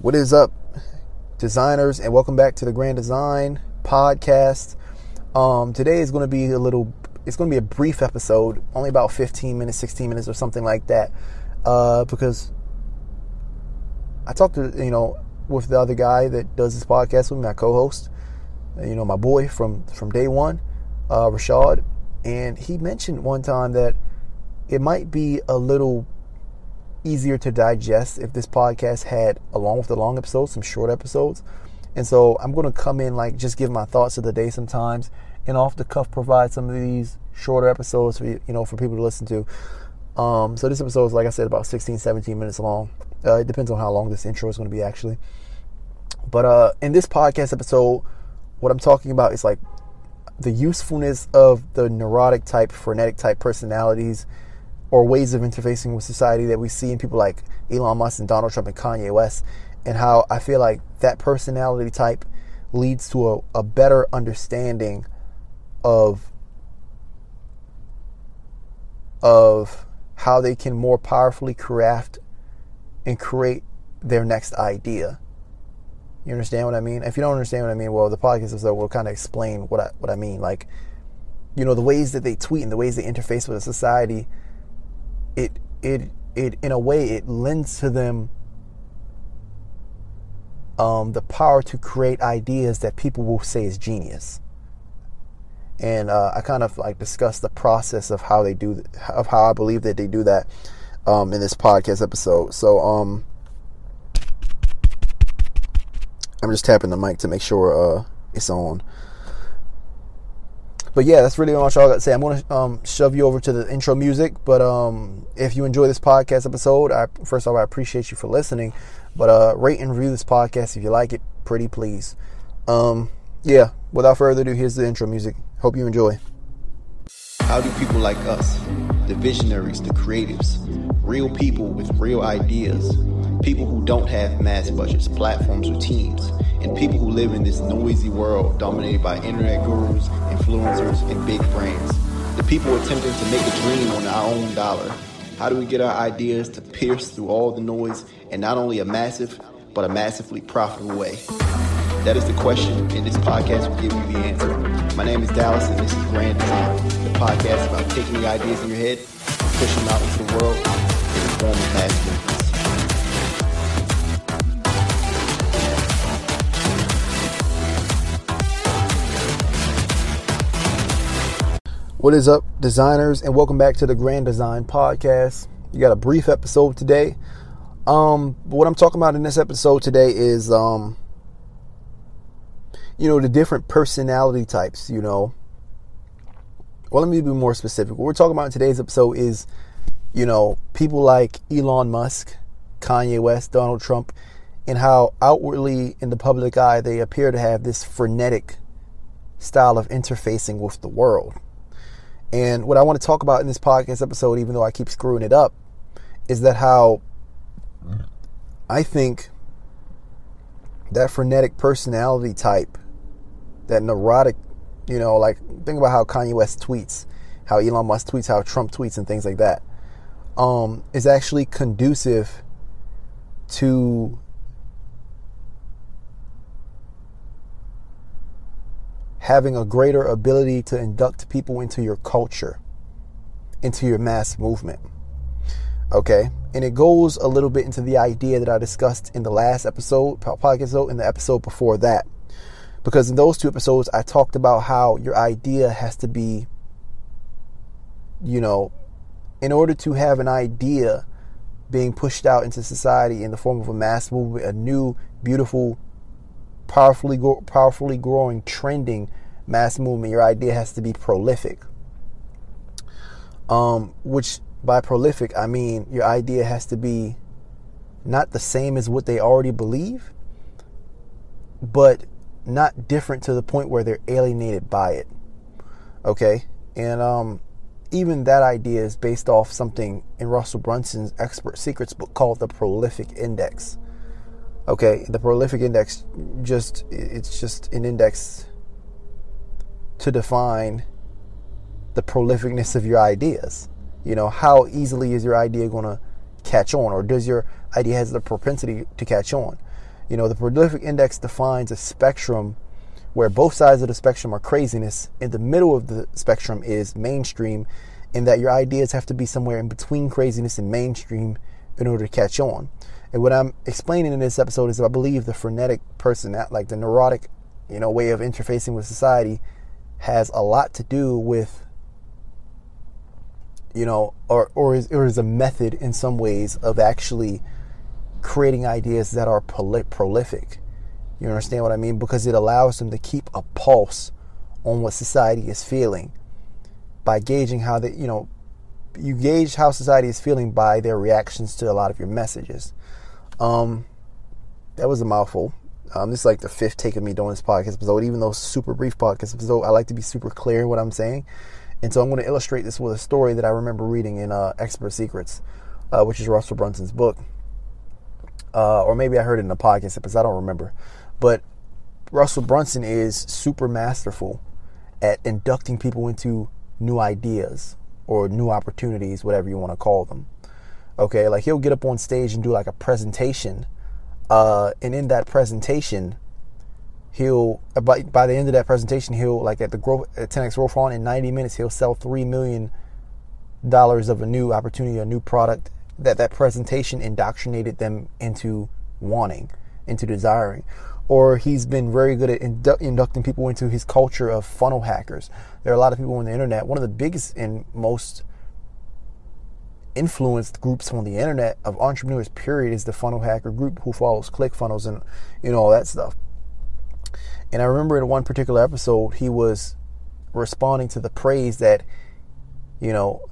What is up, designers, and welcome back to the Grand Design Podcast. Um, today is going to be a little, it's going to be a brief episode, only about 15 minutes, 16 minutes, or something like that, uh, because I talked to, you know, with the other guy that does this podcast with me, my co-host, you know, my boy from from day one, uh, Rashad, and he mentioned one time that it might be a little easier to digest if this podcast had, along with the long episodes, some short episodes. And so I'm going to come in, like, just give my thoughts of the day sometimes, and off the cuff provide some of these shorter episodes for you know for people to listen to. Um, so this episode is, like I said, about 16, 17 minutes long. Uh, it depends on how long this intro is going to be, actually. But uh, in this podcast episode, what I'm talking about is like the usefulness of the neurotic type, frenetic type personalities or ways of interfacing with society that we see in people like Elon Musk and Donald Trump and Kanye West, and how I feel like that personality type leads to a, a better understanding of of how they can more powerfully craft and create their next idea. You understand what I mean? If you don't understand what I mean, well, the podcast episode will kind of explain what I what I mean. Like, you know, the ways that they tweet and the ways they interface with society it it it in a way it lends to them um, the power to create ideas that people will say is genius. And uh, I kind of like discuss the process of how they do of how I believe that they do that um, in this podcast episode. So um, I'm just tapping the mic to make sure uh, it's on but yeah, that's really much all I got to say. I'm going to um, shove you over to the intro music. But um, if you enjoy this podcast episode, I, first of all, I appreciate you for listening. But uh, rate and review this podcast if you like it, pretty please. Um, yeah, without further ado, here's the intro music. Hope you enjoy. How do people like us, the visionaries, the creatives, real people with real ideas, people who don't have mass budgets, platforms, or teams, and people who live in this noisy world dominated by internet gurus, influencers, and big brands. The people attempting to make a dream on our own dollar. How do we get our ideas to pierce through all the noise in not only a massive, but a massively profitable way? That is the question, and this podcast will give you the answer. My name is Dallas, and this is Grand Design, the podcast about taking the ideas in your head, pushing them out into the world, and forming massive What is up, designers, and welcome back to the Grand Design Podcast. You got a brief episode today. Um, what I'm talking about in this episode today is, um, you know, the different personality types. You know, well, let me be more specific. What we're talking about in today's episode is, you know, people like Elon Musk, Kanye West, Donald Trump, and how outwardly in the public eye they appear to have this frenetic style of interfacing with the world and what I want to talk about in this podcast episode, even though I keep screwing it up, is that how I think that frenetic personality type, that neurotic, you know, like think about how Kanye West tweets, how Elon Musk tweets, how Trump tweets, and things like that, um, is actually conducive to having a greater ability to induct people into your culture, into your mass movement. Okay? And it goes a little bit into the idea that I discussed in the last episode, podcast episode, and the episode before that. Because in those two episodes, I talked about how your idea has to be, you know, in order to have an idea being pushed out into society in the form of a mass movement, a new, beautiful, powerfully powerfully growing, trending mass movement, your idea has to be prolific. Um, which by prolific I mean your idea has to be not the same as what they already believe, but not different to the point where they're alienated by it. Okay, and um, even that idea is based off something in Russell Brunson's Expert Secrets book called the Prolific Index. Okay, the prolific index just it's just an index to define the prolificness of your ideas. You know, how easily is your idea going to catch on or does your idea has the propensity to catch on? You know, the prolific index defines a spectrum where both sides of the spectrum are craziness. In the middle of the spectrum is mainstream, in that your ideas have to be somewhere in between craziness and mainstream in order to catch on. And what I'm explaining in this episode is I believe the frenetic person, like the neurotic, you know, way of interfacing with society has a lot to do with you know, or or is, or is a method in some ways of actually creating ideas that are prolific. You understand what I mean? Because it allows them to keep a pulse on what society is feeling by gauging how they, you know, you gauge how society is feeling by their reactions to a lot of your messages. Um, that was a mouthful. Um, this is like the fifth take of me doing this podcast episode. Even though super brief podcast episode, I like to be super clear in what I'm saying. And so I'm going to illustrate this with a story that I remember reading in uh, Expert Secrets, uh, which is Russell Brunson's book. Uh, or maybe I heard it in a podcast episode, I don't remember. But Russell Brunson is super masterful at inducting people into new ideas or new opportunities, whatever you want to call them. Okay, like he'll get up on stage and do like a presentation. Uh, and in that presentation, he'll by, by the end of that presentation he'll like at the growth at 10x growth on in 90 minutes he'll sell three million dollars of a new opportunity a new product that that presentation indoctrinated them into wanting into desiring or he's been very good at indu- inducting people into his culture of funnel hackers. There are a lot of people on the internet one of the biggest and most influenced groups on the internet of entrepreneurs period is the funnel hacker group who follows ClickFunnels and you know all that stuff. And I remember in one particular episode, he was responding to the praise that, you know,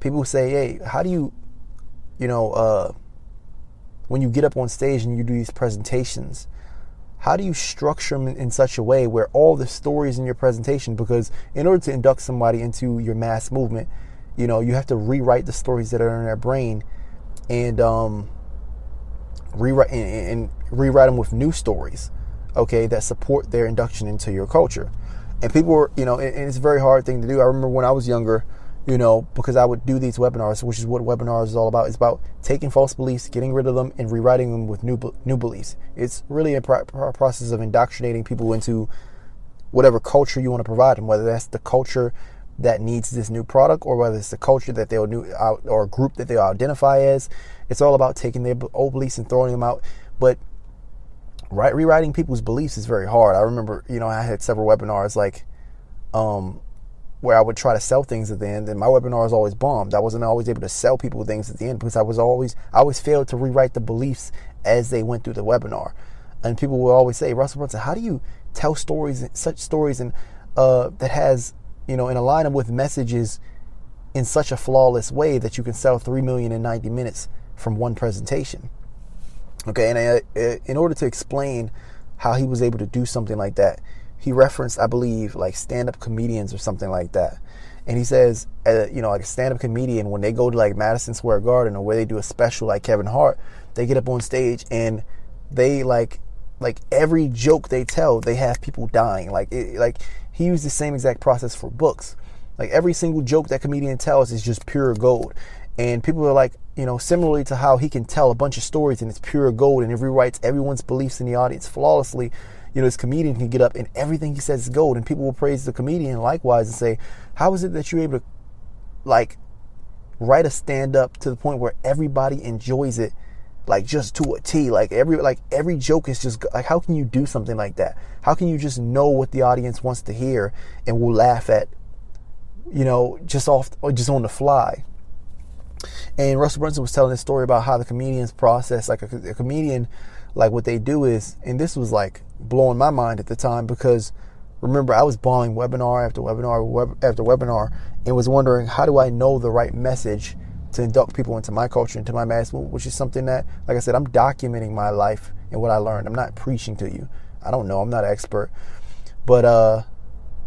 people say, hey, how do you, you know, uh, when you get up on stage and you do these presentations, how do you structure them in such a way where all the stories in your presentation, because in order to induct somebody into your mass movement, you know, you have to rewrite the stories that are in their brain and um, rewrite and, and rewrite them with new stories okay, that support their induction into your culture. And people were, you know, and it's a very hard thing to do. I remember when I was younger, you know, because I would do these webinars, which is what webinars is all about. It's about taking false beliefs, getting rid of them, and rewriting them with new new beliefs. It's really a process of indoctrinating people into whatever culture you want to provide them, whether that's the culture that needs this new product or whether it's the culture that they'll new or group that they'll identify as. It's all about taking their old beliefs and throwing them out. But right rewriting people's beliefs is very hard. I remember, you know, I had several webinars like um where I would try to sell things at the end and my webinars always bombed. I wasn't always able to sell people things at the end because I was always I always failed to rewrite the beliefs as they went through the webinar. And people will always say, Russell Brunson, how do you tell stories such stories and uh that has, you know, in alignment with messages in such a flawless way that you can sell 3 million in 90 minutes from one presentation? Okay, and uh, uh, in order to explain how he was able to do something like that, he referenced, I believe, like stand-up comedians or something like that. And he says, uh, you know, like a stand-up comedian when they go to like Madison Square Garden or where they do a special like Kevin Hart, they get up on stage and they like, like every joke they tell, they have people dying. Like, it, like he used the same exact process for books. Like every single joke that comedian tells is just pure gold. And people are like, you know, similarly to how he can tell a bunch of stories and it's pure gold and it rewrites everyone's beliefs in the audience flawlessly. You know, this comedian can get up and everything he says is gold, and people will praise the comedian likewise and say, How is it that you're able to, like, write a stand up to the point where everybody enjoys it? like just to a T. Like every like every joke is just like how can you do something like that? How can you just know what the audience wants to hear and will laugh at, you know, just off or just on the fly? And Russell Brunson was telling this story about how the comedians process, like a, a comedian, like what they do is, and this was like blowing my mind at the time because remember I was bombing webinar after webinar web, after webinar and was wondering how do I know the right message to induct people into my culture, into my mass which is something that, like I said, I'm documenting my life and what I learned. I'm not preaching to you. I don't know. I'm not an expert, but uh,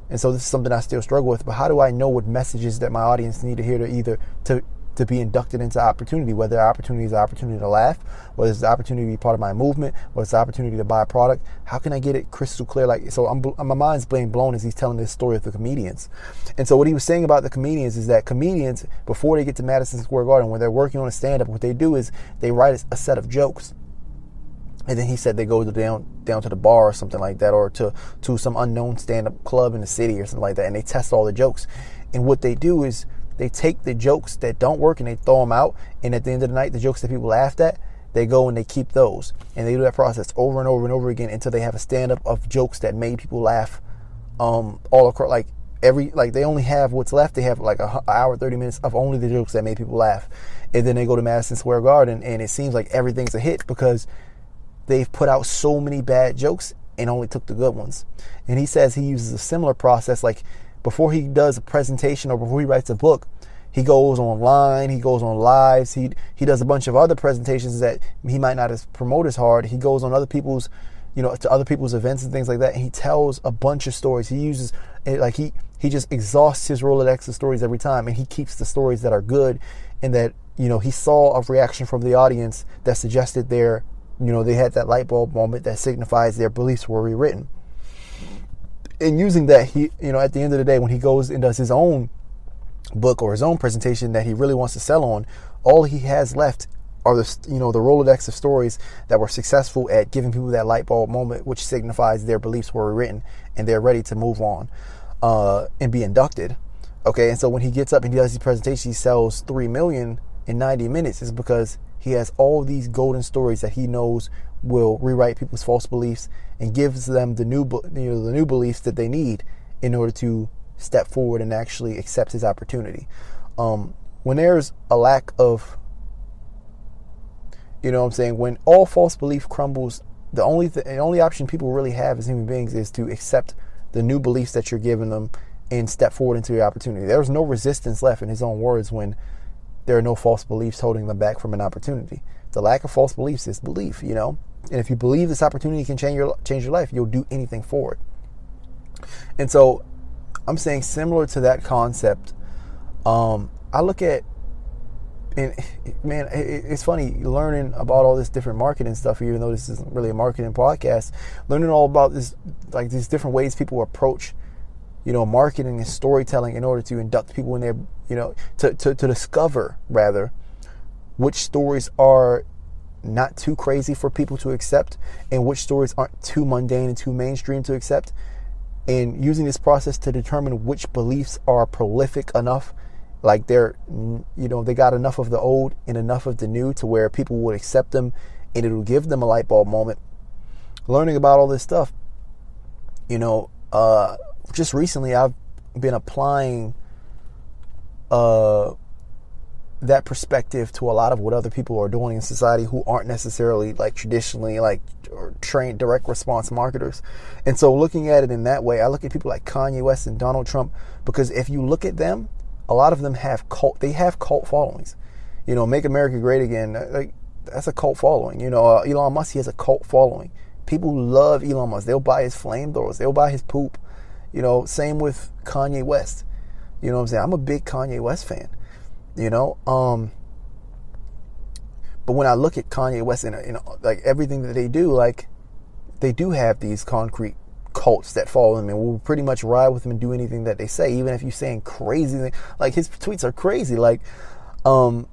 and so this is something I still struggle with. But how do I know what messages that my audience need to hear to either to to be inducted into opportunity, whether the opportunity is an opportunity to laugh, whether it's the opportunity to be part of my movement, whether it's the opportunity to buy a product. How can I get it crystal clear? Like, so I'm, my mind's being blown as he's telling this story of the comedians. And so what he was saying about the comedians is that comedians, before they get to Madison Square Garden, when they're working on a stand-up, what they do is they write a set of jokes. and then he said they go down down to the bar or something like that, or to to some unknown stand up club in the city or something like that, and they test all the jokes. And what they do is they take the jokes that don't work and they throw them out. And at the end of the night, the jokes that people laughed at, they go and they keep those. And they do that process over and over and over again until they have a stand up of jokes that made people laugh um, all across. Like every like they only have what's left. They have like a, a hour, thirty minutes of only the jokes that made people laugh, and then they go to Madison Square Garden, and it seems like everything's a hit because they've put out so many bad jokes and only took the good ones. And he says he uses a similar process, like before he does a presentation or before he writes a book, he goes online, he goes on lives, he he does a bunch of other presentations that he might not promote as hard. He goes on other people's, you know, to other people's events and things like that. And he tells a bunch of stories. He uses eh, like he he just exhausts his Rolodex of stories every time, and he keeps the stories that are good and that you know he saw a reaction from the audience that suggested their you know they had that light bulb moment that signifies their beliefs were rewritten. And using that, he you know at the end of the day when he goes and does his own book or his own presentation that he really wants to sell on, all he has left are the you know the Rolodex of stories that were successful at giving people that light bulb moment, which signifies their beliefs were rewritten and they're ready to move on uh, and be inducted. Okay, and so when he gets up and he does his presentation, he sells three million in 90 minutes. Is because he has all these golden stories that he knows will rewrite people's false beliefs and gives them the new you know the new beliefs that they need in order to step forward and actually accept his opportunity. Um, when there's a lack of you know what I'm saying? When all false belief crumbles, the only th- the only option people really have as human beings is to accept the new beliefs that you're giving them and step forward into the opportunity. There's no resistance left in his own words when there are no false beliefs holding them back from an opportunity. The lack of false beliefs is belief, you know. And if you believe this opportunity can change your change your life, you'll do anything for it. And so I'm saying similar to that concept. Um, I look at and man, it's funny learning about all this different marketing stuff. Even though this isn't really a marketing podcast, learning all about this, like these different ways people approach, you know, marketing and storytelling in order to induct people in their, you know, to to, to discover rather which stories are not too crazy for people to accept and which stories aren't too mundane and too mainstream to accept. And using this process to determine which beliefs are prolific enough like they're you know they got enough of the old and enough of the new to where people would accept them and it'll give them a light bulb moment. Learning about all this stuff you know uh just recently i've been applying uh that perspective to a lot of what other people are doing in society who aren't necessarily like traditionally like trained direct response marketers. And so looking at it in that way, I look at people like Kanye West and Donald Trump because if you look at them, a lot of them have cult they have cult followings. You know, make America great again, uh, like that's a cult following. You know, uh, Elon Musk he has a cult following. People love Elon Musk. They'll buy his flamethrowers. They'll buy his poop. You know, same with Kanye West. You know what I'm saying? I'm a big Kanye West fan you know um but when i look at kanye west and you know like everything that they do like they do have these concrete cults that follow them and will pretty much ride with them and do anything that they say even if you're saying crazy things like his tweets are crazy like um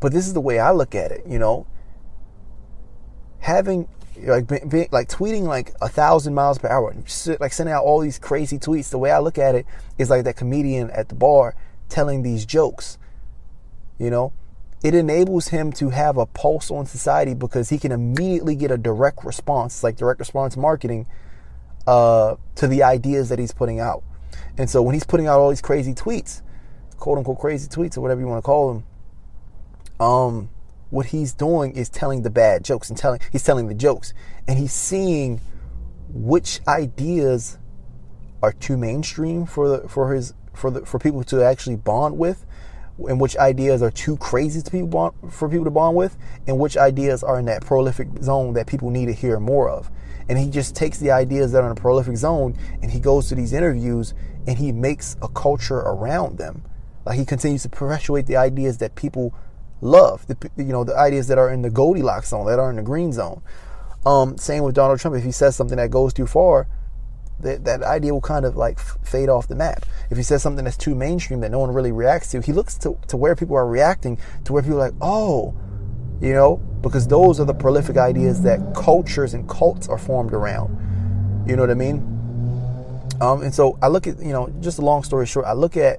but this is the way i look at it you know having like like tweeting like a thousand miles per hour like sending out all these crazy tweets the way i look at it is like that comedian at the bar telling these jokes. You know, it enables him to have a pulse on society because he can immediately get a direct response, like direct response marketing, uh, to the ideas that he's putting out. And so when he's putting out all these crazy tweets, quote unquote crazy tweets or whatever you want to call them, um, what he's doing is telling the bad jokes and telling he's telling the jokes and he's seeing which ideas are too mainstream for the for his for the for people to actually bond with, and which ideas are too crazy to people bond, for people to bond with, and which ideas are in that prolific zone that people need to hear more of. And he just takes the ideas that are in a prolific zone and he goes to these interviews and he makes a culture around them. Like he continues to perpetuate the ideas that people love, the, you know, the ideas that are in the Goldilocks zone, that are in the green zone. Um, same with Donald Trump. If he says something that goes too far, that, that idea will kind of like fade off the map. If he says something that's too mainstream that no one really reacts to, he looks to, to where people are reacting, to where people are like, oh, You know, because those are the prolific ideas that cultures and cults are formed around. You know what I mean? Um, and so I look at, you know, just a long story short, I look at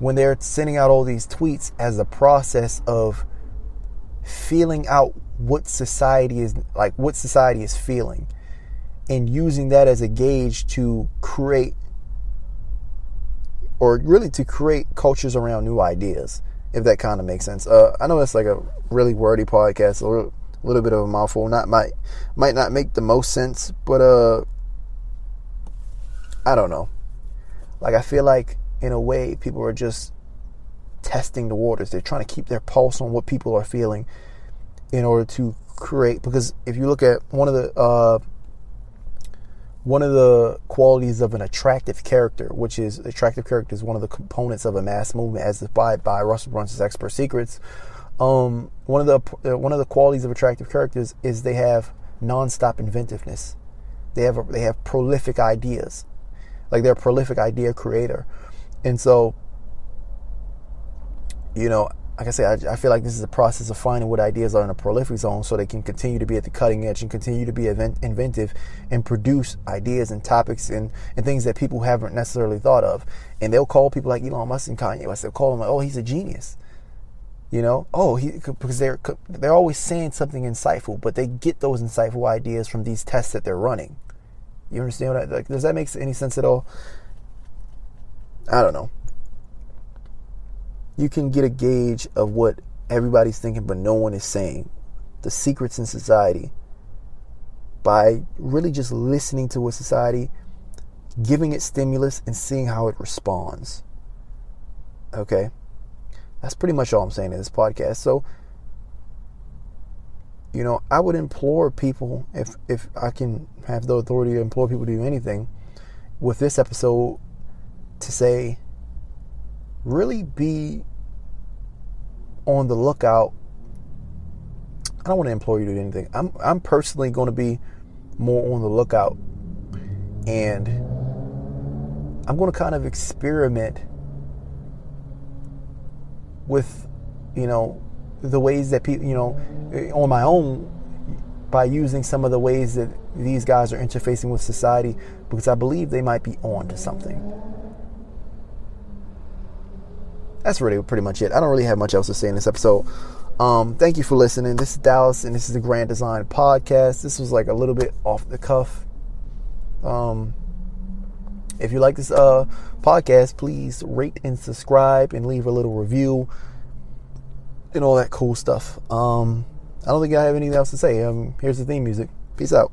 when they're sending out all these tweets as a process of feeling out what society is like, what society is feeling, and using that as a gauge to create or really to create cultures around new ideas, if that kind of makes sense. Uh, I know it's like a really wordy podcast, a little, little bit of a mouthful. Not might might not make the most sense, but uh, I don't know. Like I feel like in a way, people are just testing the waters. They're trying to keep their pulse on what people are feeling in order to create. Because if you look at one of the uh, one of the qualities of an attractive character, which is attractive character is one of the components of a mass movement, as defined by Russell Brunson's Expert Secrets. Um, one of the uh, one of the qualities of attractive characters is they have nonstop inventiveness. They have a, they have prolific ideas, like they're a prolific idea creator, and so you know like I said, I, I, feel like this is a process of finding what ideas are in a prolific zone so they can continue to be at the cutting edge and continue to be event, inventive and produce ideas and topics and, and things that people haven't necessarily thought of. And they'll call people like Elon Musk and Kanye West, they'll call them like, oh, he's a genius. You know, oh, he because they're they're always saying something insightful, but they get those insightful ideas from these tests that they're running. You understand what I, like? Does that make any sense at all? I don't know you can get a gauge of what everybody's thinking, but no one is saying. The secrets in society by really just listening to what society, giving it stimulus, and seeing how it responds. Okay? That's pretty much all I'm saying in this podcast. So, you know, I would implore people, if if I can have the authority to implore people to do anything with this episode, to say, really be on the lookout. I don't want to implore you to do anything. I'm I'm personally going to be more on the lookout, and I'm going to kind of experiment with, you know, the ways that people, you know, on my own by using some of the ways that these guys are interfacing with society because I believe they might be on to something that's really pretty much it. I don't really have much else to say in this episode. Um, thank you for listening. This is Dallas, and this is the Grand Design Podcast. This was like a little bit off the cuff. Um, if you like this uh, podcast, please rate and subscribe and leave a little review and all that cool stuff. Um, I don't think I have anything else to say. Um, here's the theme music. Peace out.